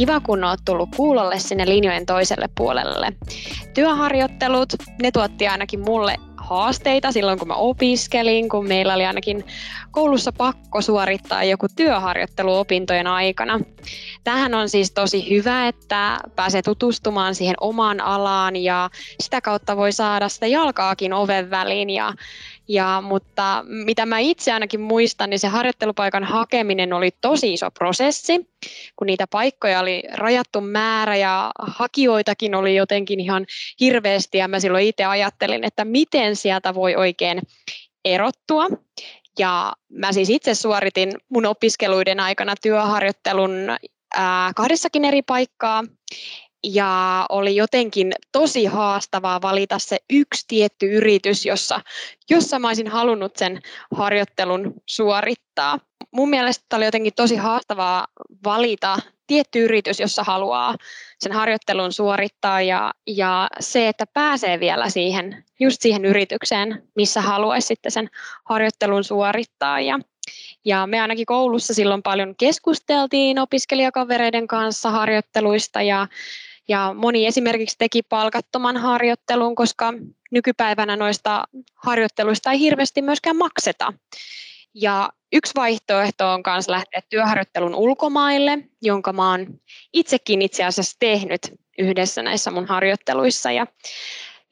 Kiva, kun oot tullut kuulolle sinne linjojen toiselle puolelle. Työharjoittelut, ne tuotti ainakin mulle haasteita silloin, kun mä opiskelin, kun meillä oli ainakin koulussa pakko suorittaa joku työharjoittelu opintojen aikana. Tähän on siis tosi hyvä, että pääsee tutustumaan siihen omaan alaan ja sitä kautta voi saada sitä jalkaakin oven väliin ja, ja, mutta mitä mä itse ainakin muistan, niin se harjoittelupaikan hakeminen oli tosi iso prosessi, kun niitä paikkoja oli rajattu määrä ja hakijoitakin oli jotenkin ihan hirveästi ja mä silloin itse ajattelin, että miten sieltä voi oikein erottua. Ja mä siis itse suoritin mun opiskeluiden aikana työharjoittelun ää, kahdessakin eri paikkaa ja oli jotenkin tosi haastavaa valita se yksi tietty yritys, jossa, jossa mä olisin halunnut sen harjoittelun suorittaa. Mun mielestä oli jotenkin tosi haastavaa valita tietty yritys, jossa haluaa sen harjoittelun suorittaa ja, ja se, että pääsee vielä siihen, just siihen yritykseen, missä haluaisi sitten sen harjoittelun suorittaa. Ja, ja me ainakin koulussa silloin paljon keskusteltiin opiskelijakavereiden kanssa harjoitteluista ja ja moni esimerkiksi teki palkattoman harjoittelun, koska nykypäivänä noista harjoitteluista ei hirveästi myöskään makseta. Ja yksi vaihtoehto on myös lähteä työharjoittelun ulkomaille, jonka mä oon itsekin itse asiassa tehnyt yhdessä näissä mun harjoitteluissa. Ja,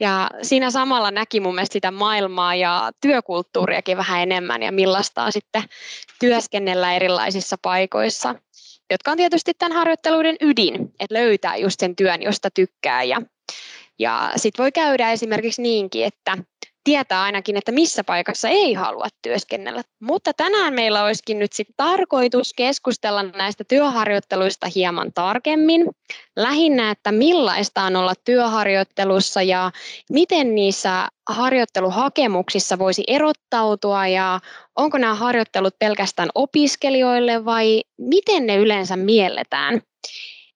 ja siinä samalla näki mun mielestä sitä maailmaa ja työkulttuuriakin vähän enemmän ja millaista on sitten työskennellä erilaisissa paikoissa jotka on tietysti tämän harjoitteluiden ydin, että löytää just sen työn, josta tykkää. Ja, ja sitten voi käydä esimerkiksi niinkin, että tietää ainakin, että missä paikassa ei halua työskennellä. Mutta tänään meillä olisikin nyt sitten tarkoitus keskustella näistä työharjoitteluista hieman tarkemmin. Lähinnä, että millaista on olla työharjoittelussa ja miten niissä harjoitteluhakemuksissa voisi erottautua ja onko nämä harjoittelut pelkästään opiskelijoille vai miten ne yleensä mielletään.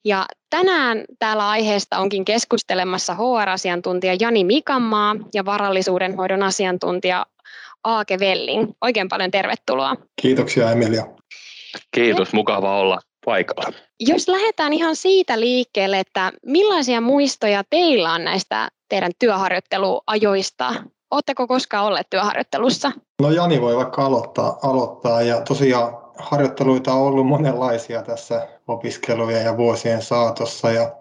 Ja tänään täällä aiheesta onkin keskustelemassa HR-asiantuntija Jani Mikanmaa ja varallisuuden hoidon asiantuntija Aake Velling. Oikein paljon tervetuloa. Kiitoksia Emilia. Kiitos, mukava olla paikalla. Jos lähdetään ihan siitä liikkeelle, että millaisia muistoja teillä on näistä teidän työharjoitteluajoista? Oletteko koskaan olleet työharjoittelussa? No Jani voi vaikka aloittaa, aloittaa ja tosiaan harjoitteluita on ollut monenlaisia tässä opiskelujen ja vuosien saatossa ja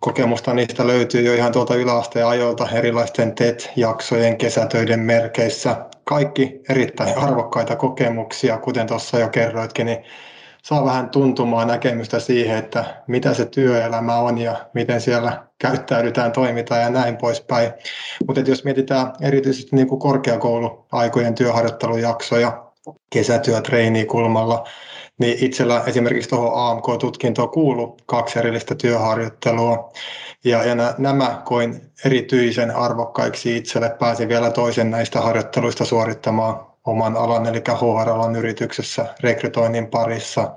kokemusta niistä löytyy jo ihan tuolta yläasteen ajoilta erilaisten TET-jaksojen kesätöiden merkeissä. Kaikki erittäin arvokkaita kokemuksia, kuten tuossa jo kerroitkin, niin saa vähän tuntumaan näkemystä siihen, että mitä se työelämä on ja miten siellä käyttäydytään, toimitaan ja näin poispäin. Mutta jos mietitään erityisesti niin kuin korkeakouluaikojen työharjoittelujaksoja, kesätyötreenikulmalla, niin itsellä esimerkiksi tuohon AMK-tutkintoon kuuluu kaksi erillistä työharjoittelua. Ja, ja nämä koin erityisen arvokkaiksi itselle. Pääsin vielä toisen näistä harjoitteluista suorittamaan oman alan, eli HR-alan yrityksessä rekrytoinnin parissa.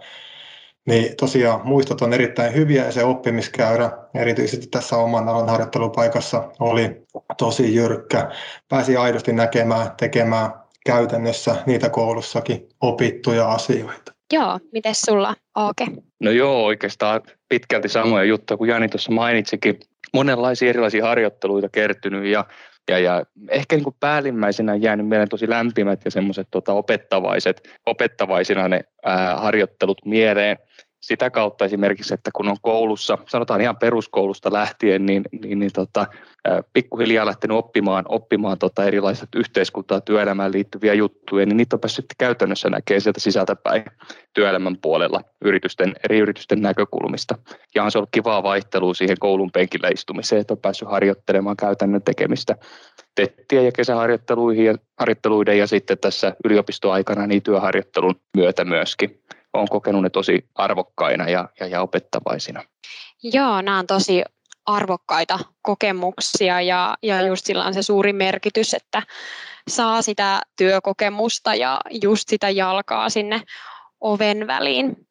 Niin tosiaan muistot on erittäin hyviä ja se oppimiskäyrä erityisesti tässä oman alan harjoittelupaikassa oli tosi jyrkkä. Pääsi aidosti näkemään, tekemään käytännössä niitä koulussakin opittuja asioita. Joo, miten sulla, Aake? No joo, oikeastaan pitkälti samoja juttuja kuin Jani tuossa mainitsikin. Monenlaisia erilaisia harjoitteluita kertynyt ja ja, ja ehkä niin kuin päällimmäisenä jäänyt mieleen tosi lämpimät ja semmoiset tota, opettavaiset, opettavaisina ne ää, harjoittelut mieleen sitä kautta esimerkiksi, että kun on koulussa, sanotaan ihan peruskoulusta lähtien, niin, niin, niin tota, pikkuhiljaa lähtenyt oppimaan, oppimaan tota erilaiset yhteiskuntaa, työelämään liittyviä juttuja, niin niitä on päässyt käytännössä näkee sieltä sisältäpäin työelämän puolella yritysten, eri yritysten näkökulmista. Ja on se ollut kivaa vaihtelua siihen koulun penkillä istumiseen, että on päässyt harjoittelemaan käytännön tekemistä tettiä ja kesäharjoitteluihin ja harjoitteluiden ja sitten tässä yliopistoaikana niin työharjoittelun myötä myöskin olen kokenut ne tosi arvokkaina ja, ja, ja opettavaisina. Joo, nämä on tosi arvokkaita kokemuksia ja, ja just sillä on se suuri merkitys, että saa sitä työkokemusta ja just sitä jalkaa sinne oven väliin.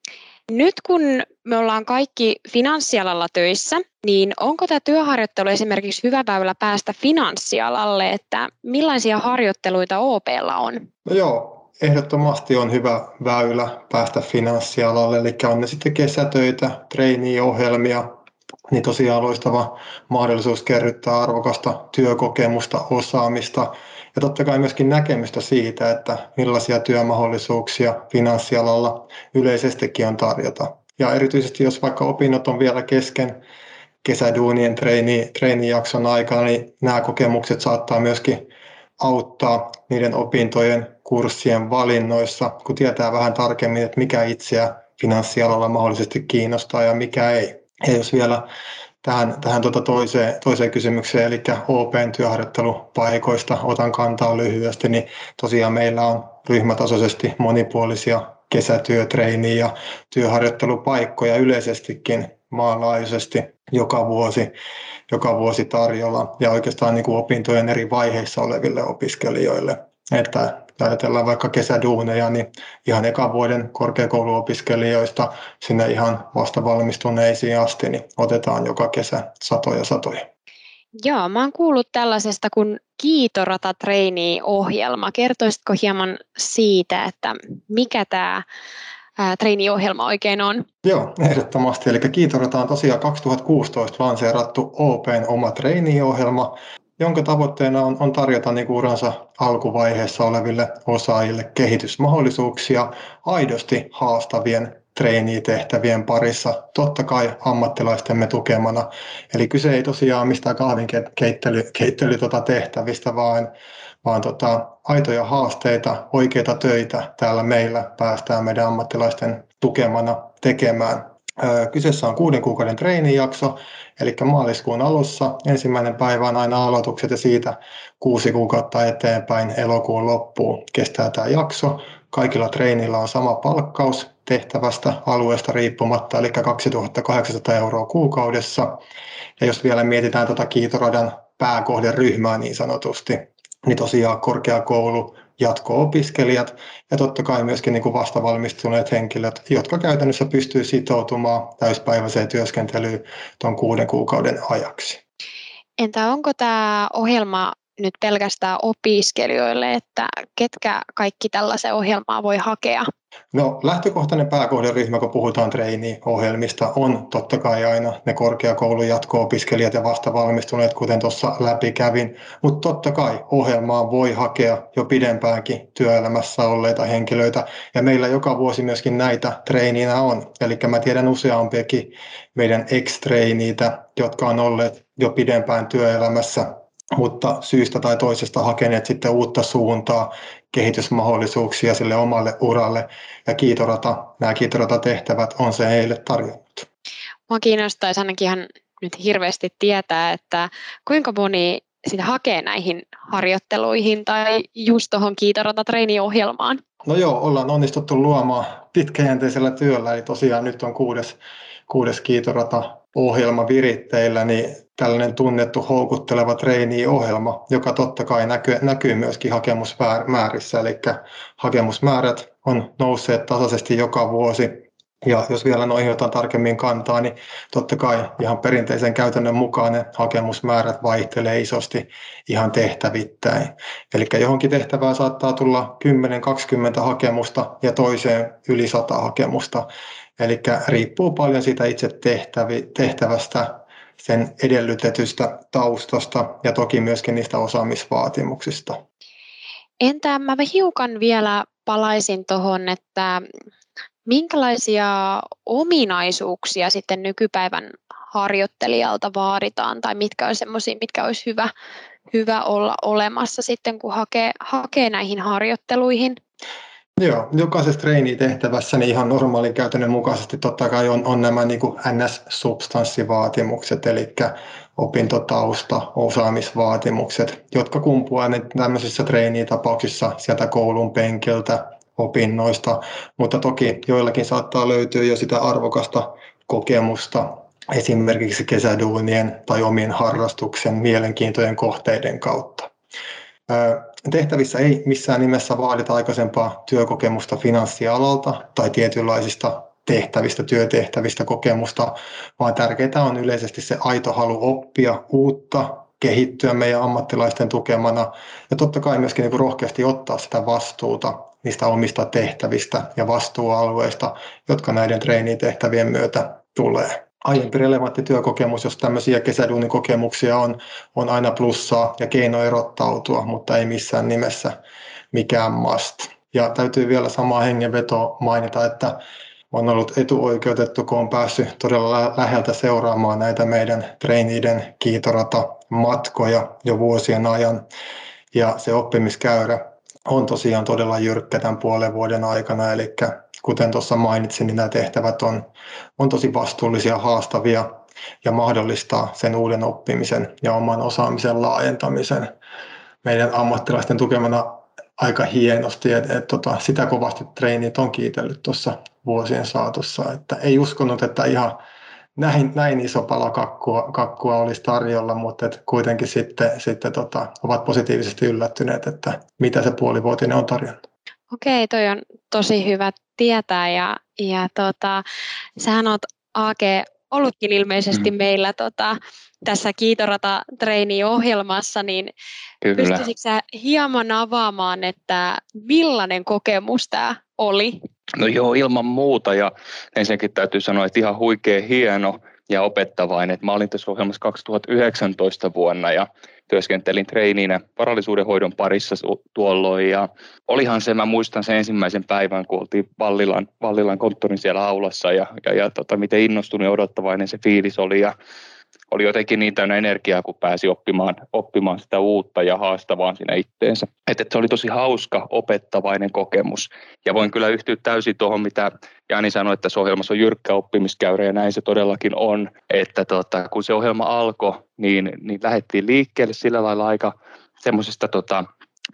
Nyt kun me ollaan kaikki finanssialalla töissä, niin onko tämä työharjoittelu esimerkiksi hyvä väylä päästä finanssialalle, että millaisia harjoitteluita OPlla on? No joo, ehdottomasti on hyvä väylä päästä finanssialalle, eli on ne sitten kesätöitä, trainee-ohjelmia, niin tosiaan loistava mahdollisuus kerryttää arvokasta työkokemusta, osaamista ja totta kai myöskin näkemystä siitä, että millaisia työmahdollisuuksia finanssialalla yleisestikin on tarjota. Ja erityisesti jos vaikka opinnot on vielä kesken kesäduunien treeni, treenijakson aikana, niin nämä kokemukset saattaa myöskin auttaa niiden opintojen kurssien valinnoissa, kun tietää vähän tarkemmin, että mikä itseä finanssialalla mahdollisesti kiinnostaa ja mikä ei. Ja jos vielä tähän, tähän tuota toiseen, toiseen kysymykseen, eli OPn työharjoittelupaikoista otan kantaa lyhyesti, niin tosiaan meillä on ryhmätasoisesti monipuolisia kesätyötreeniä ja työharjoittelupaikkoja yleisestikin maanlaajuisesti joka vuosi, joka vuosi tarjolla ja oikeastaan niin kuin opintojen eri vaiheissa oleville opiskelijoille. Että ajatellaan vaikka kesäduuneja, niin ihan ekan vuoden korkeakouluopiskelijoista sinne ihan vasta valmistuneisiin asti, niin otetaan joka kesä satoja satoja. Joo, mä oon kuullut tällaisesta kuin Kiitorata Trainee-ohjelma. Kertoisitko hieman siitä, että mikä tämä trainee-ohjelma oikein on? Joo, ehdottomasti. Eli Kiitorata on tosiaan 2016 lanseerattu Open oma trainee-ohjelma, jonka tavoitteena on, on tarjota niin kuin uransa alkuvaiheessa oleville osaajille kehitysmahdollisuuksia aidosti haastavien treenitehtävien parissa, totta kai ammattilaistemme tukemana. Eli kyse ei tosiaan mistään kahvinkeittely keittely, tota tehtävistä, vaan, vaan tota, aitoja haasteita, oikeita töitä täällä meillä päästään meidän ammattilaisten tukemana tekemään. Kyseessä on kuuden kuukauden treenijakso, eli maaliskuun alussa ensimmäinen päivä on aina aloitukset ja siitä kuusi kuukautta eteenpäin elokuun loppuun kestää tämä jakso. Kaikilla treenillä on sama palkkaus tehtävästä alueesta riippumatta, eli 2800 euroa kuukaudessa. Ja jos vielä mietitään tuota Kiitoradan pääkohderyhmää niin sanotusti, niin tosiaan korkeakoulu, jatko-opiskelijat ja totta kai myöskin niin kuin vastavalmistuneet henkilöt, jotka käytännössä pystyy sitoutumaan täyspäiväiseen työskentelyyn tuon kuuden kuukauden ajaksi. Entä onko tämä ohjelma nyt pelkästään opiskelijoille, että ketkä kaikki tällaisen ohjelmaa voi hakea? No lähtökohtainen pääkohderyhmä, kun puhutaan treeni-ohjelmista, on totta kai aina ne korkeakoulun jatko-opiskelijat ja vastavalmistuneet, kuten tuossa läpi kävin. Mutta totta kai ohjelmaan voi hakea jo pidempäänkin työelämässä olleita henkilöitä. Ja meillä joka vuosi myöskin näitä treiniinä on. Eli mä tiedän useampiakin meidän ex-treiniitä, jotka on olleet jo pidempään työelämässä mutta syystä tai toisesta hakeneet sitten uutta suuntaa, kehitysmahdollisuuksia sille omalle uralle. Ja kiitorata, nämä kiitorata-tehtävät on se heille tarjonnut. Mua kiinnostaisi ainakin ihan nyt hirveästi tietää, että kuinka moni sitä hakee näihin harjoitteluihin tai just tuohon kiitorata-treeniohjelmaan? No joo, ollaan onnistuttu luomaan pitkäjänteisellä työllä, eli tosiaan nyt on kuudes, kuudes kiitorata ohjelma viritteillä, niin tällainen tunnettu houkutteleva treeni-ohjelma, joka totta kai näkyy, näkyy myöskin hakemusmäärissä, eli hakemusmäärät on nousseet tasaisesti joka vuosi. Ja jos vielä noihin jotain tarkemmin kantaa, niin totta kai ihan perinteisen käytännön mukaan ne hakemusmäärät vaihtelee isosti ihan tehtävittäin. Eli johonkin tehtävään saattaa tulla 10-20 hakemusta ja toiseen yli 100 hakemusta. Eli riippuu paljon siitä itse tehtävi, tehtävästä, sen edellytetystä taustasta ja toki myöskin niistä osaamisvaatimuksista. Entä mä hiukan vielä palaisin tuohon, että minkälaisia ominaisuuksia sitten nykypäivän harjoittelijalta vaaditaan tai mitkä on semmoisia, mitkä olisi hyvä, hyvä olla olemassa sitten, kun hakee, hakee näihin harjoitteluihin? Joo, jokaisessa treenitehtävässä niin ihan normaalin käytännön mukaisesti totta kai on, on nämä niin kuin NS-substanssivaatimukset, eli opintotausta, osaamisvaatimukset, jotka kumpuaa tämmöisissä treenitapauksissa sieltä koulun penkiltä, opinnoista, mutta toki joillakin saattaa löytyä jo sitä arvokasta kokemusta esimerkiksi kesäduunien tai omien harrastuksen mielenkiintojen kohteiden kautta. Tehtävissä ei missään nimessä vaadita aikaisempaa työkokemusta finanssialalta tai tietynlaisista tehtävistä, työtehtävistä kokemusta, vaan tärkeää on yleisesti se aito halu oppia uutta, kehittyä meidän ammattilaisten tukemana ja totta kai myöskin niin rohkeasti ottaa sitä vastuuta niistä omista tehtävistä ja vastuualueista, jotka näiden treenitehtävien myötä tulee. Aiempi relevantti työkokemus, jos tämmöisiä kesäduunikokemuksia on, on aina plussaa ja keino erottautua, mutta ei missään nimessä mikään must. Ja täytyy vielä samaa hengenveto mainita, että on ollut etuoikeutettu, kun on päässyt todella läheltä seuraamaan näitä meidän traineiden kiitorata matkoja jo vuosien ajan. Ja se oppimiskäyrä on tosiaan todella jyrkkä tämän puolen vuoden aikana, eli kuten tuossa mainitsin, niin nämä tehtävät on, on tosi vastuullisia, haastavia ja mahdollistaa sen uuden oppimisen ja oman osaamisen laajentamisen meidän ammattilaisten tukemana aika hienosti. Et, et, tota, sitä kovasti treenit on kiitellyt tuossa vuosien saatossa, että ei uskonut, että ihan näin, näin iso pala kakkua, kakkua olisi tarjolla, mutta et kuitenkin sitten, sitten tota, ovat positiivisesti yllättyneet, että mitä se puolivuotinen on tarjonnut. Okei, toi on tosi hyvä tietää ja, ja tota, sähän oot AG ollutkin ilmeisesti mm. meillä tota, tässä Kiitorata ohjelmassa niin pystyisikö sä hieman avaamaan, että millainen kokemus tämä oli? No joo, ilman muuta ja ensinnäkin täytyy sanoa, että ihan huikea hieno ja opettavainen. Mä olin tässä ohjelmassa 2019 vuonna ja työskentelin treiniinä varallisuudenhoidon parissa tuolloin ja olihan se, mä muistan sen ensimmäisen päivän, kun oltiin Vallilan, Vallilan konttorin siellä aulassa ja, ja, ja tota, miten innostunut ja odottavainen se fiilis oli ja oli jotenkin niin täynnä energiaa, kun pääsi oppimaan, oppimaan sitä uutta ja haastavaa siinä itteensä. Että se oli tosi hauska, opettavainen kokemus. Ja voin kyllä yhtyä täysin tuohon, mitä Jani sanoi, että se ohjelmassa on jyrkkä oppimiskäyrä ja näin se todellakin on. Että tota, kun se ohjelma alkoi, niin, niin lähdettiin liikkeelle sillä lailla aika semmoisista tota,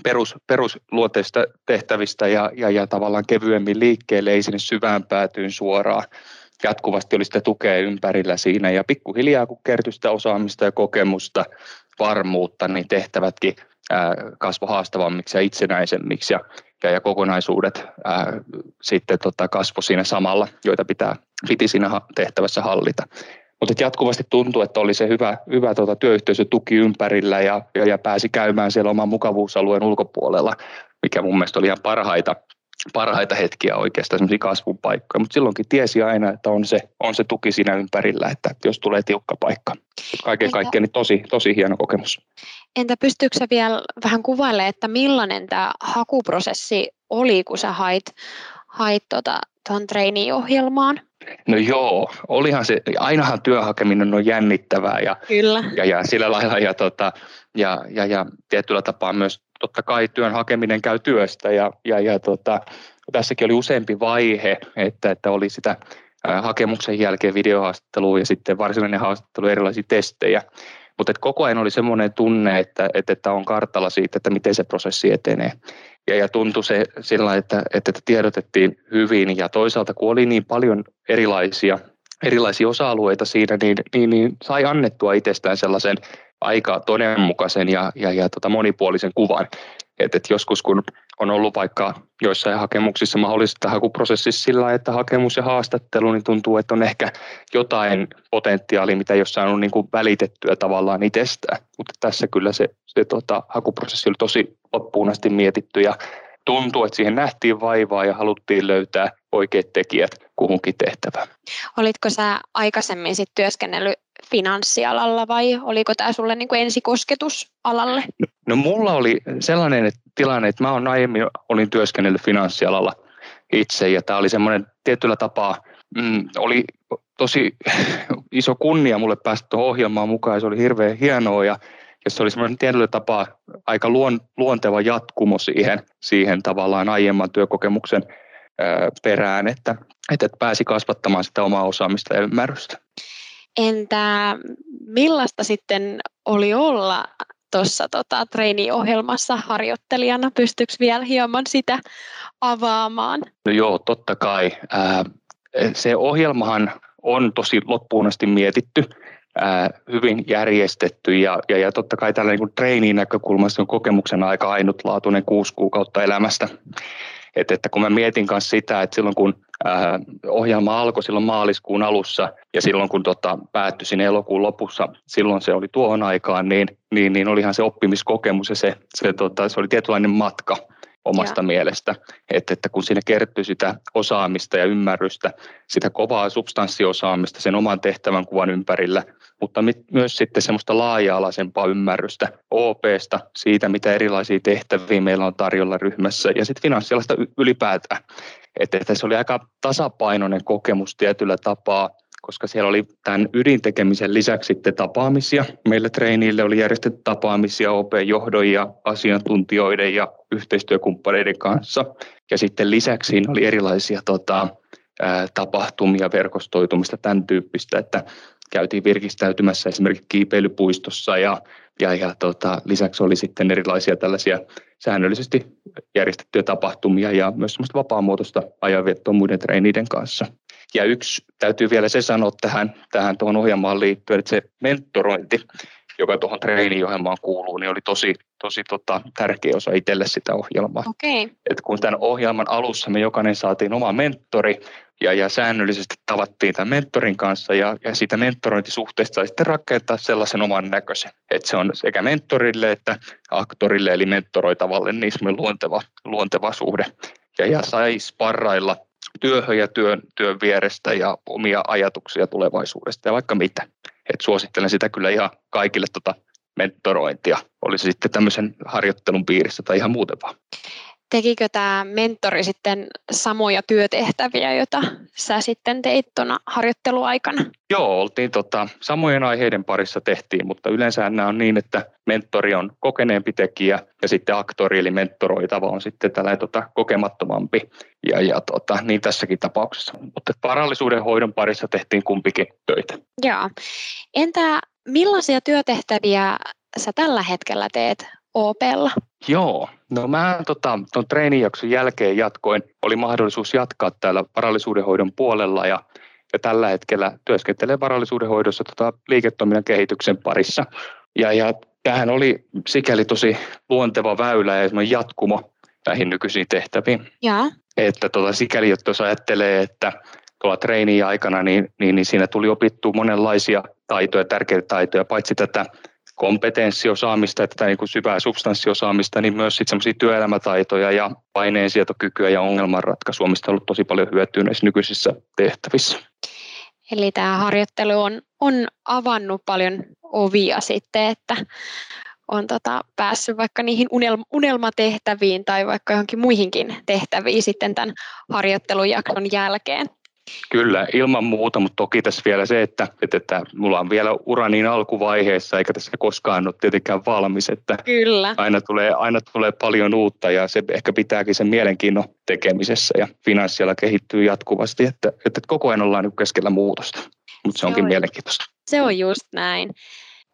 perus, perusluonteista tehtävistä ja, ja, ja tavallaan kevyemmin liikkeelle, ei sinne syvään päätyyn suoraan jatkuvasti oli sitä tukea ympärillä siinä ja pikkuhiljaa kun kertyi sitä osaamista ja kokemusta, varmuutta, niin tehtävätkin kasvo haastavammiksi ja itsenäisemmiksi ja, ja, ja kokonaisuudet ää, sitten tota, kasvo siinä samalla, joita pitää, piti siinä tehtävässä hallita. Mutta jatkuvasti tuntui, että oli se hyvä, hyvä tota, työyhteisötuki ympärillä ja, ja, ja pääsi käymään siellä oman mukavuusalueen ulkopuolella, mikä mun mielestä oli ihan parhaita parhaita hetkiä oikeastaan, semmoisia kasvun paikkoja, mutta silloinkin tiesi aina, että on se, on se tuki siinä ympärillä, että jos tulee tiukka paikka. Kaiken kaikkiaan niin tosi, tosi hieno kokemus. Entä pystyykö vielä vähän kuvailemaan, että millainen tämä hakuprosessi oli, kun sä hait, hait tuota, tuon ohjelmaan? No joo, olihan se, ainahan työhakeminen on jännittävää ja, Kyllä. ja, ja sillä lailla ja, tota, ja, ja, ja tietyllä tapaa myös totta kai työn hakeminen käy työstä ja, ja, ja tota, tässäkin oli useampi vaihe, että, että oli sitä hakemuksen jälkeen videohaastattelua ja sitten varsinainen haastattelu erilaisia testejä. Mutta koko ajan oli semmoinen tunne, että, että, että on kartalla siitä, että miten se prosessi etenee. Ja, ja tuntui se sillä, että, että, että tiedotettiin hyvin ja toisaalta kun oli niin paljon erilaisia, erilaisia osa-alueita siinä, niin, niin, niin sai annettua itsestään sellaisen aika todenmukaisen ja, ja, ja tota monipuolisen kuvan. Et, et joskus kun on ollut vaikka joissain hakemuksissa mahdollista hakuprosessissa sillä, että hakemus ja haastattelu, niin tuntuu, että on ehkä jotain potentiaalia, mitä ole saanut niin kuin välitettyä tavallaan itsestään. Mutta tässä kyllä se, se tota, hakuprosessi oli tosi loppuun asti mietitty ja tuntuu, että siihen nähtiin vaivaa ja haluttiin löytää oikeat tekijät kuhunkin tehtävään. Olitko sä aikaisemmin sit työskennellyt finanssialalla vai oliko tämä sulle niin kuin ensikosketus alalle? No, no mulla oli sellainen että tilanne, että mä olen aiemmin olin työskennellyt finanssialalla itse ja tämä oli semmoinen tietyllä tapaa, mm, oli tosi iso kunnia mulle päästä tuohon ohjelmaan mukaan ja se oli hirveän hienoa ja, ja se oli semmoinen tietyllä tapaa aika luon, luonteva jatkumo siihen, siihen tavallaan aiemman työkokemuksen perään, että, että pääsi kasvattamaan sitä omaa osaamista ja ymmärrystä. Entä millaista sitten oli olla tuossa tota, treeniohjelmassa harjoittelijana? Pystyykö vielä hieman sitä avaamaan? No joo, totta kai. Ää, se ohjelmahan on tosi loppuun asti mietitty, ää, hyvin järjestetty ja, ja, ja totta kai tällä niin treeniin näkökulmasta on kokemuksen aika ainutlaatuinen kuusi kuukautta elämästä. Et, että kun mä mietin kanssa sitä, että silloin kun ää, ohjelma alkoi silloin maaliskuun alussa ja silloin kun tota, päättyi sinne elokuun lopussa, silloin se oli tuohon aikaan, niin, niin, niin olihan se oppimiskokemus ja se, se, tota, se oli tietynlainen matka omasta ja. mielestä, että, että kun siinä kertyy sitä osaamista ja ymmärrystä, sitä kovaa substanssiosaamista sen oman tehtävän kuvan ympärillä, mutta myös sitten semmoista laaja-alaisempaa ymmärrystä OPsta, siitä mitä erilaisia tehtäviä meillä on tarjolla ryhmässä ja sitten finanssialasta ylipäätään. Että, että se oli aika tasapainoinen kokemus tietyllä tapaa, koska siellä oli tämän ydintekemisen lisäksi sitten tapaamisia. Meillä treeniille oli järjestetty tapaamisia OP-johdon ja asiantuntijoiden ja yhteistyökumppaneiden kanssa. Ja sitten lisäksi siinä oli erilaisia tota, tapahtumia, verkostoitumista, tämän tyyppistä, että käytiin virkistäytymässä esimerkiksi kiipeilypuistossa ja, ja, ja tota, lisäksi oli sitten erilaisia tällaisia säännöllisesti järjestettyjä tapahtumia ja myös semmoista vapaamuotoista ajanviettoa muiden treeniiden kanssa. Ja yksi täytyy vielä se sanoa tähän, tähän tuohon ohjelmaan liittyen, että se mentorointi, joka tuohon treeniohjelmaan kuuluu, niin oli tosi, tosi tota, tärkeä osa itselle sitä ohjelmaa. Okay. Et kun tämän ohjelman alussa me jokainen saatiin oma mentori ja, ja säännöllisesti tavattiin tämän mentorin kanssa ja, ja siitä mentorointisuhteesta sai sitten rakentaa sellaisen oman näköisen. Että se on sekä mentorille että aktorille eli mentoroitavalle niin luonteva, luonteva suhde. Ja, ja sai sparrailla työhön ja työn, työn vierestä ja omia ajatuksia tulevaisuudesta ja vaikka mitä. Et suosittelen sitä kyllä ihan kaikille tota mentorointia, olisi sitten tämmöisen harjoittelun piirissä tai ihan muuten vaan. Tekikö tämä mentori sitten samoja työtehtäviä, joita sä sitten teit tuona harjoitteluaikana? Joo, oltiin tota, samojen aiheiden parissa tehtiin, mutta yleensä nämä on niin, että mentori on kokeneempi tekijä ja sitten aktori eli mentoroitava on sitten tällainen tota, kokemattomampi. Ja, ja tota, niin tässäkin tapauksessa. Mutta varallisuuden hoidon parissa tehtiin kumpikin töitä. Joo. Entä millaisia työtehtäviä sä tällä hetkellä teet OPlla? Joo, no mä tota, tuon treenijakson jälkeen jatkoin, oli mahdollisuus jatkaa täällä varallisuudenhoidon puolella ja, ja tällä hetkellä työskentelen varallisuudenhoidossa tota, liiketoiminnan kehityksen parissa. Ja, ja tämähän oli sikäli tosi luonteva väylä ja jatkumo näihin nykyisiin tehtäviin. Ja. Että tota, sikäli, että jos ajattelee, että tuolla treeniin aikana, niin, niin, niin siinä tuli opittua monenlaisia taitoja, tärkeitä taitoja, paitsi tätä kompetenssiosaamista ja tätä niin kuin syvää substanssiosaamista, niin myös sitten semmoisia työelämätaitoja ja paineensietokykyä ja ongelmanratkaisua, mistä on ollut tosi paljon hyötyä näissä nykyisissä tehtävissä. Eli tämä harjoittelu on, on avannut paljon ovia sitten, että on tota, päässyt vaikka niihin unelma, unelmatehtäviin tai vaikka johonkin muihinkin tehtäviin sitten tämän harjoittelujakson jälkeen. Kyllä, ilman muuta, mutta toki tässä vielä se, että, että, että mulla on vielä ura niin alkuvaiheessa, eikä tässä koskaan ole tietenkään valmis, että Kyllä. Aina, tulee, aina tulee paljon uutta ja se ehkä pitääkin sen mielenkiinnon tekemisessä ja finanssialla kehittyy jatkuvasti, että, että koko ajan ollaan nyt keskellä muutosta, mutta se, se onkin on, mielenkiintoista. Se on just näin.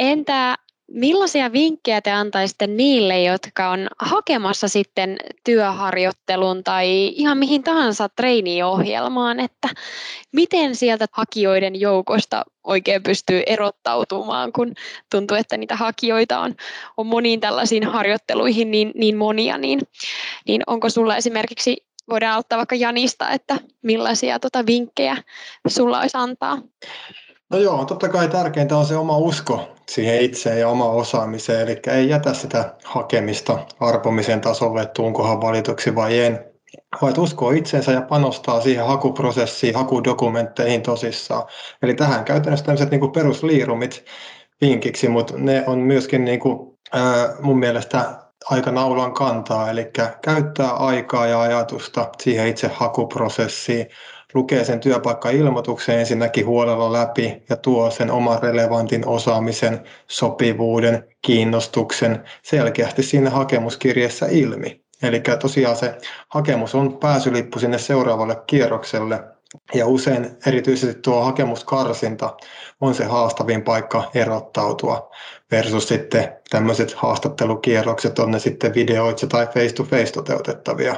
Entä Millaisia vinkkejä te antaisitte niille, jotka on hakemassa sitten työharjoittelun tai ihan mihin tahansa treeniohjelmaan, että miten sieltä hakijoiden joukosta oikein pystyy erottautumaan, kun tuntuu, että niitä hakijoita on, on moniin tällaisiin harjoitteluihin niin, niin monia, niin, niin onko sulla esimerkiksi, voidaan auttaa vaikka Janista, että millaisia tota vinkkejä sulla olisi antaa? No joo, totta kai tärkeintä on se oma usko siihen itseen ja oma osaamiseen, eli ei jätä sitä hakemista arpomisen tasolle, että tuunkohan valituksi vai en, vaan uskoo itsensä ja panostaa siihen hakuprosessiin, hakudokumentteihin tosissaan. Eli tähän käytännössä tämmöiset niin perusliirumit vinkiksi, mutta ne on myöskin niin kuin, ää, mun mielestä aika naulan kantaa, eli käyttää aikaa ja ajatusta siihen itse hakuprosessiin, lukee sen työpaikkailmoituksen ensinnäkin huolella läpi ja tuo sen oman relevantin osaamisen, sopivuuden, kiinnostuksen selkeästi siinä hakemuskirjeessä ilmi. Eli tosiaan se hakemus on pääsylippu sinne seuraavalle kierrokselle Ja usein erityisesti tuo hakemuskarsinta on se haastavin paikka erottautua versus sitten tämmöiset haastattelukierrokset, on ne sitten videoitse tai face-to-face toteutettavia.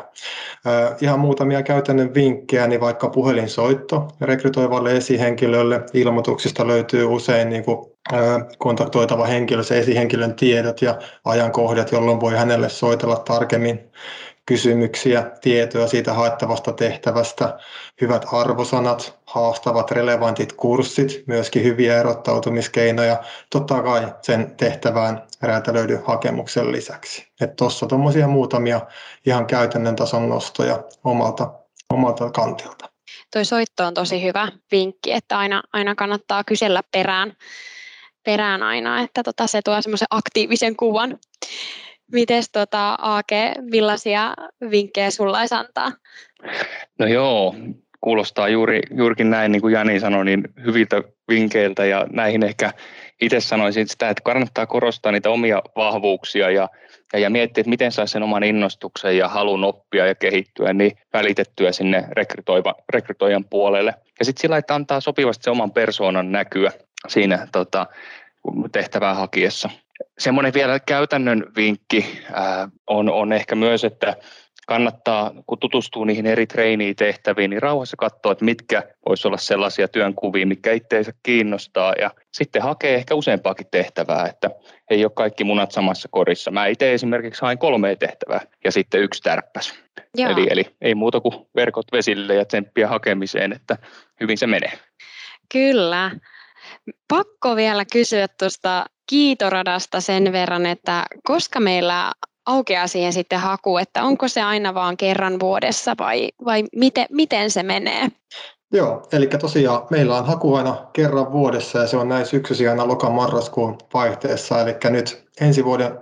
Ihan muutamia käytännön vinkkejä, niin vaikka puhelinsoitto rekrytoivalle esihenkilölle ilmoituksista löytyy usein niin kuin kontaktoitava henkilö, se esihenkilön tiedot ja ajankohdat, jolloin voi hänelle soitella tarkemmin kysymyksiä, tietoja siitä haettavasta tehtävästä, hyvät arvosanat, haastavat relevantit kurssit, myöskin hyviä erottautumiskeinoja, totta kai sen tehtävään räätälöidyn hakemuksen lisäksi. Tuossa tuommoisia muutamia ihan käytännön tason nostoja omalta, omalta kantilta. Toi soitto on tosi hyvä vinkki, että aina, aina kannattaa kysellä perään, perään aina, että tota, se tuo semmoisen aktiivisen kuvan. Mites tota, Aake, millaisia vinkkejä sulla olisi antaa? No joo, kuulostaa juuri, juurikin näin, niin kuin Jani sanoi, niin hyviltä vinkkeiltä ja näihin ehkä itse sanoisin sitä, että kannattaa korostaa niitä omia vahvuuksia ja, ja, ja miettiä, että miten saisi sen oman innostuksen ja halun oppia ja kehittyä, niin välitettyä sinne rekrytoijan puolelle. Ja sitten sillä, että antaa sopivasti se oman persoonan näkyä siinä tota, tehtävää hakiessa. Semmoinen vielä käytännön vinkki ää, on, on ehkä myös, että kannattaa, kun tutustuu niihin eri treeniitehtäviin, niin rauhassa katsoa, että mitkä voisi olla sellaisia työnkuvia, mikä itseensä kiinnostaa ja sitten hakee ehkä useampaakin tehtävää, että ei ole kaikki munat samassa korissa. Mä itse esimerkiksi hain kolme tehtävää ja sitten yksi tärppäs. Eli, eli ei muuta kuin verkot vesille ja tsemppiä hakemiseen, että hyvin se menee. Kyllä. Pakko vielä kysyä tuosta kiitoradasta sen verran, että koska meillä aukeaa siihen sitten haku, että onko se aina vaan kerran vuodessa vai, vai miten, miten se menee? Joo, eli tosiaan meillä on haku aina kerran vuodessa ja se on näin syksyisiä aina loka-marraskuun vaihteessa. Eli nyt ensi vuoden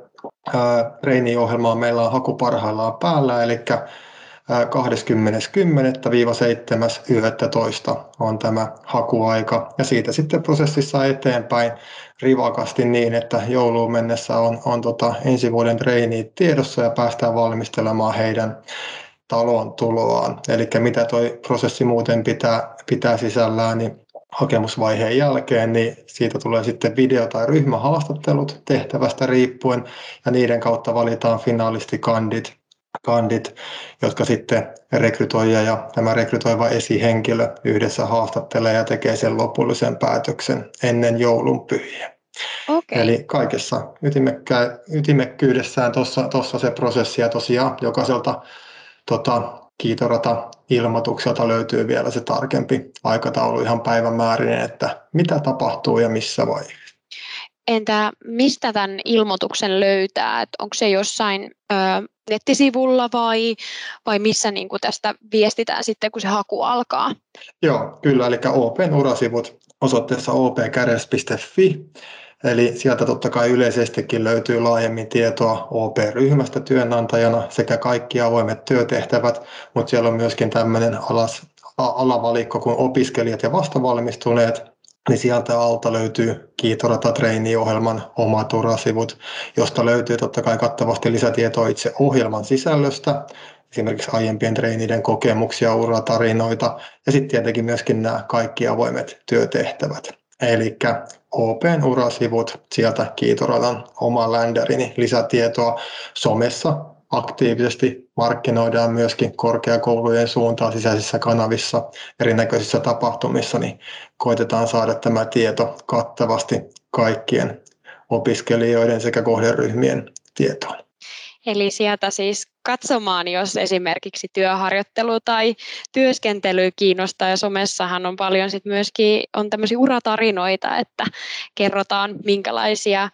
treeniohjelmaa meillä on haku parhaillaan päällä, eli 20.10.-7.11. on tämä hakuaika ja siitä sitten prosessissa eteenpäin rivakasti niin, että jouluun mennessä on, on tota ensi vuoden treeni tiedossa ja päästään valmistelemaan heidän talon tuloaan. Eli mitä tuo prosessi muuten pitää, pitää sisällään, niin hakemusvaiheen jälkeen, niin siitä tulee sitten video- tai ryhmähaastattelut tehtävästä riippuen, ja niiden kautta valitaan finaalistikandit kandit, jotka sitten rekrytoija ja tämä rekrytoiva esihenkilö yhdessä haastattelee ja tekee sen lopullisen päätöksen ennen joulun pyhiä. Okay. Eli kaikessa ytimekkä, ytimekkyydessään tuossa se prosessi ja tosiaan jokaiselta tota, kiitorata ilmoitukselta löytyy vielä se tarkempi aikataulu ihan päivämäärinen, että mitä tapahtuu ja missä vaiheessa. Entä mistä tämän ilmoituksen löytää? Et onko se jossain ö, nettisivulla vai, vai missä niin kuin tästä viestitään sitten, kun se haku alkaa? Joo, kyllä, eli Open urasivut osoitteessa opkäres.fi. Eli sieltä totta kai yleisestikin löytyy laajemmin tietoa OP-ryhmästä työnantajana sekä kaikki avoimet työtehtävät, mutta siellä on myöskin tämmöinen alas, alavalikko kuin opiskelijat ja vastavalmistuneet, niin sieltä alta löytyy Kiitorata Trainee-ohjelman omat urasivut, josta löytyy totta kai kattavasti lisätietoa itse ohjelman sisällöstä, esimerkiksi aiempien treeniden kokemuksia, uratarinoita ja sitten tietenkin myöskin nämä kaikki avoimet työtehtävät. Eli Open urasivut, sieltä Kiitoradan oma ländärini lisätietoa somessa aktiivisesti markkinoidaan myöskin korkeakoulujen suuntaan sisäisissä kanavissa, erinäköisissä tapahtumissa, niin koitetaan saada tämä tieto kattavasti kaikkien opiskelijoiden sekä kohderyhmien tietoon. Eli sieltä siis katsomaan, jos esimerkiksi työharjoittelu tai työskentely kiinnostaa. Ja somessahan on paljon sit myöskin on tämmöisiä uratarinoita, että kerrotaan minkälaisia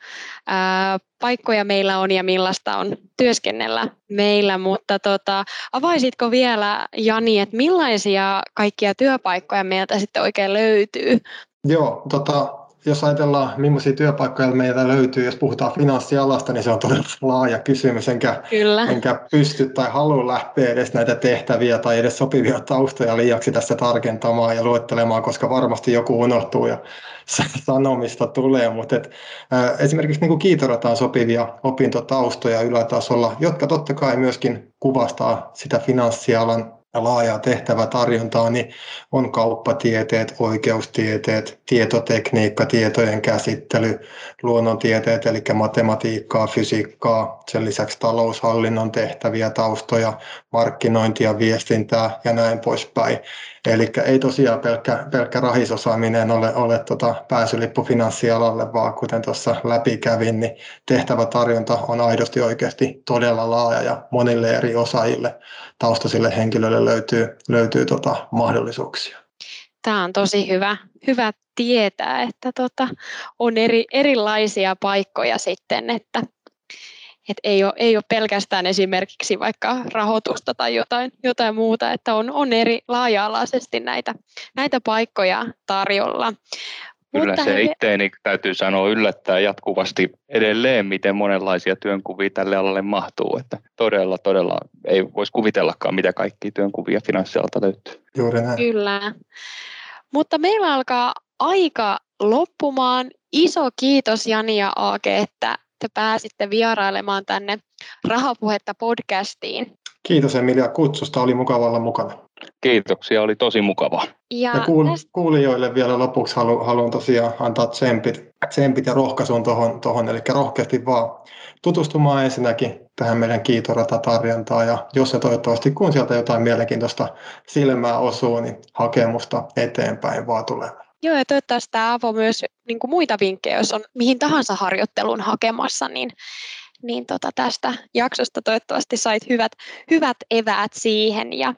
ää, paikkoja meillä on ja millaista on työskennellä meillä. Mutta tota, avaisitko vielä Jani, että millaisia kaikkia työpaikkoja meiltä sitten oikein löytyy? Joo, tota, jos ajatellaan, millaisia työpaikkoja meiltä löytyy, jos puhutaan finanssialasta, niin se on todella laaja kysymys, enkä, Kyllä. enkä pysty tai halua lähteä edes näitä tehtäviä tai edes sopivia taustoja liiaksi tässä tarkentamaan ja luettelemaan, koska varmasti joku unohtuu ja sanomista tulee, mutta et, ä, esimerkiksi niin kiitorataan sopivia opintotaustoja ylätasolla, jotka totta kai myöskin kuvastaa sitä finanssialan laajaa tehtävätarjontaa, niin on kauppatieteet, oikeustieteet, tietotekniikka, tietojen käsittely, luonnontieteet, eli matematiikkaa, fysiikkaa, sen lisäksi taloushallinnon tehtäviä, taustoja, markkinointia, viestintää ja näin poispäin. Eli ei tosiaan pelkkä, pelkkä rahisosaaminen ole, ole tota pääsylippu finanssialalle, vaan kuten tuossa läpi kävin, niin tehtävätarjonta on aidosti oikeasti todella laaja ja monille eri osaajille, taustaisille henkilöille löytyy, löytyy tota mahdollisuuksia. Tämä on tosi hyvä, hyvä tietää, että tota, on eri, erilaisia paikkoja sitten, että et ei, ole, ei ole pelkästään esimerkiksi vaikka rahoitusta tai jotain, jotain muuta, että on, on eri laaja-alaisesti näitä, näitä paikkoja tarjolla. Kyllä Mutta se he... itteeni täytyy sanoa yllättää jatkuvasti edelleen, miten monenlaisia työnkuvia tälle alalle mahtuu. Että todella, todella ei voisi kuvitellakaan, mitä kaikki työnkuvia finanssialalta löytyy. Juuri näin. Kyllä. Mutta meillä alkaa aika loppumaan. Iso kiitos Jani ja Aake, että te pääsitte vierailemaan tänne Rahapuhetta podcastiin. Kiitos Emilia kutsusta, oli mukava olla mukana. Kiitoksia, oli tosi mukava. Ja, ja kuul- tästä... kuulijoille vielä lopuksi halu- haluan tosiaan antaa tsempit, tsempit ja rohkaisun tuohon, tohon, eli rohkeasti vaan tutustumaan ensinnäkin tähän meidän kiitorata-tarjontaan, ja jos se toivottavasti kun sieltä jotain mielenkiintoista silmää osuu, niin hakemusta eteenpäin vaan tulee. Joo, ja toivottavasti tämä avaa myös niin kuin muita vinkkejä, jos on mihin tahansa harjoitteluun hakemassa, niin, niin tota tästä jaksosta toivottavasti sait hyvät, hyvät eväät siihen. Ja,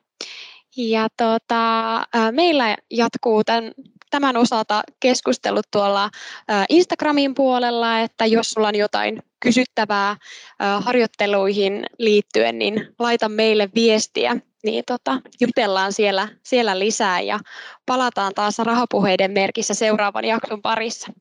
ja tota, meillä jatkuu tämän, tämän osalta keskustelut tuolla Instagramin puolella, että jos sulla on jotain kysyttävää harjoitteluihin liittyen, niin laita meille viestiä niin tota, jutellaan siellä, siellä lisää ja palataan taas rahapuheiden merkissä seuraavan jakson parissa.